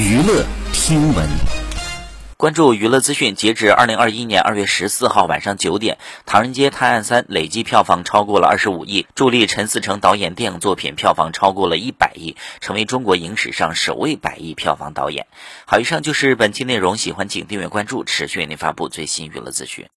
娱乐听闻。关注娱乐资讯，截止二零二一年二月十四号晚上九点，《唐人街探案三》累计票房超过了二十五亿，助力陈思诚导演电影作品票房超过了一百亿，成为中国影史上首位百亿票房导演。好，以上就是本期内容，喜欢请订阅关注，持续为您发布最新娱乐资讯。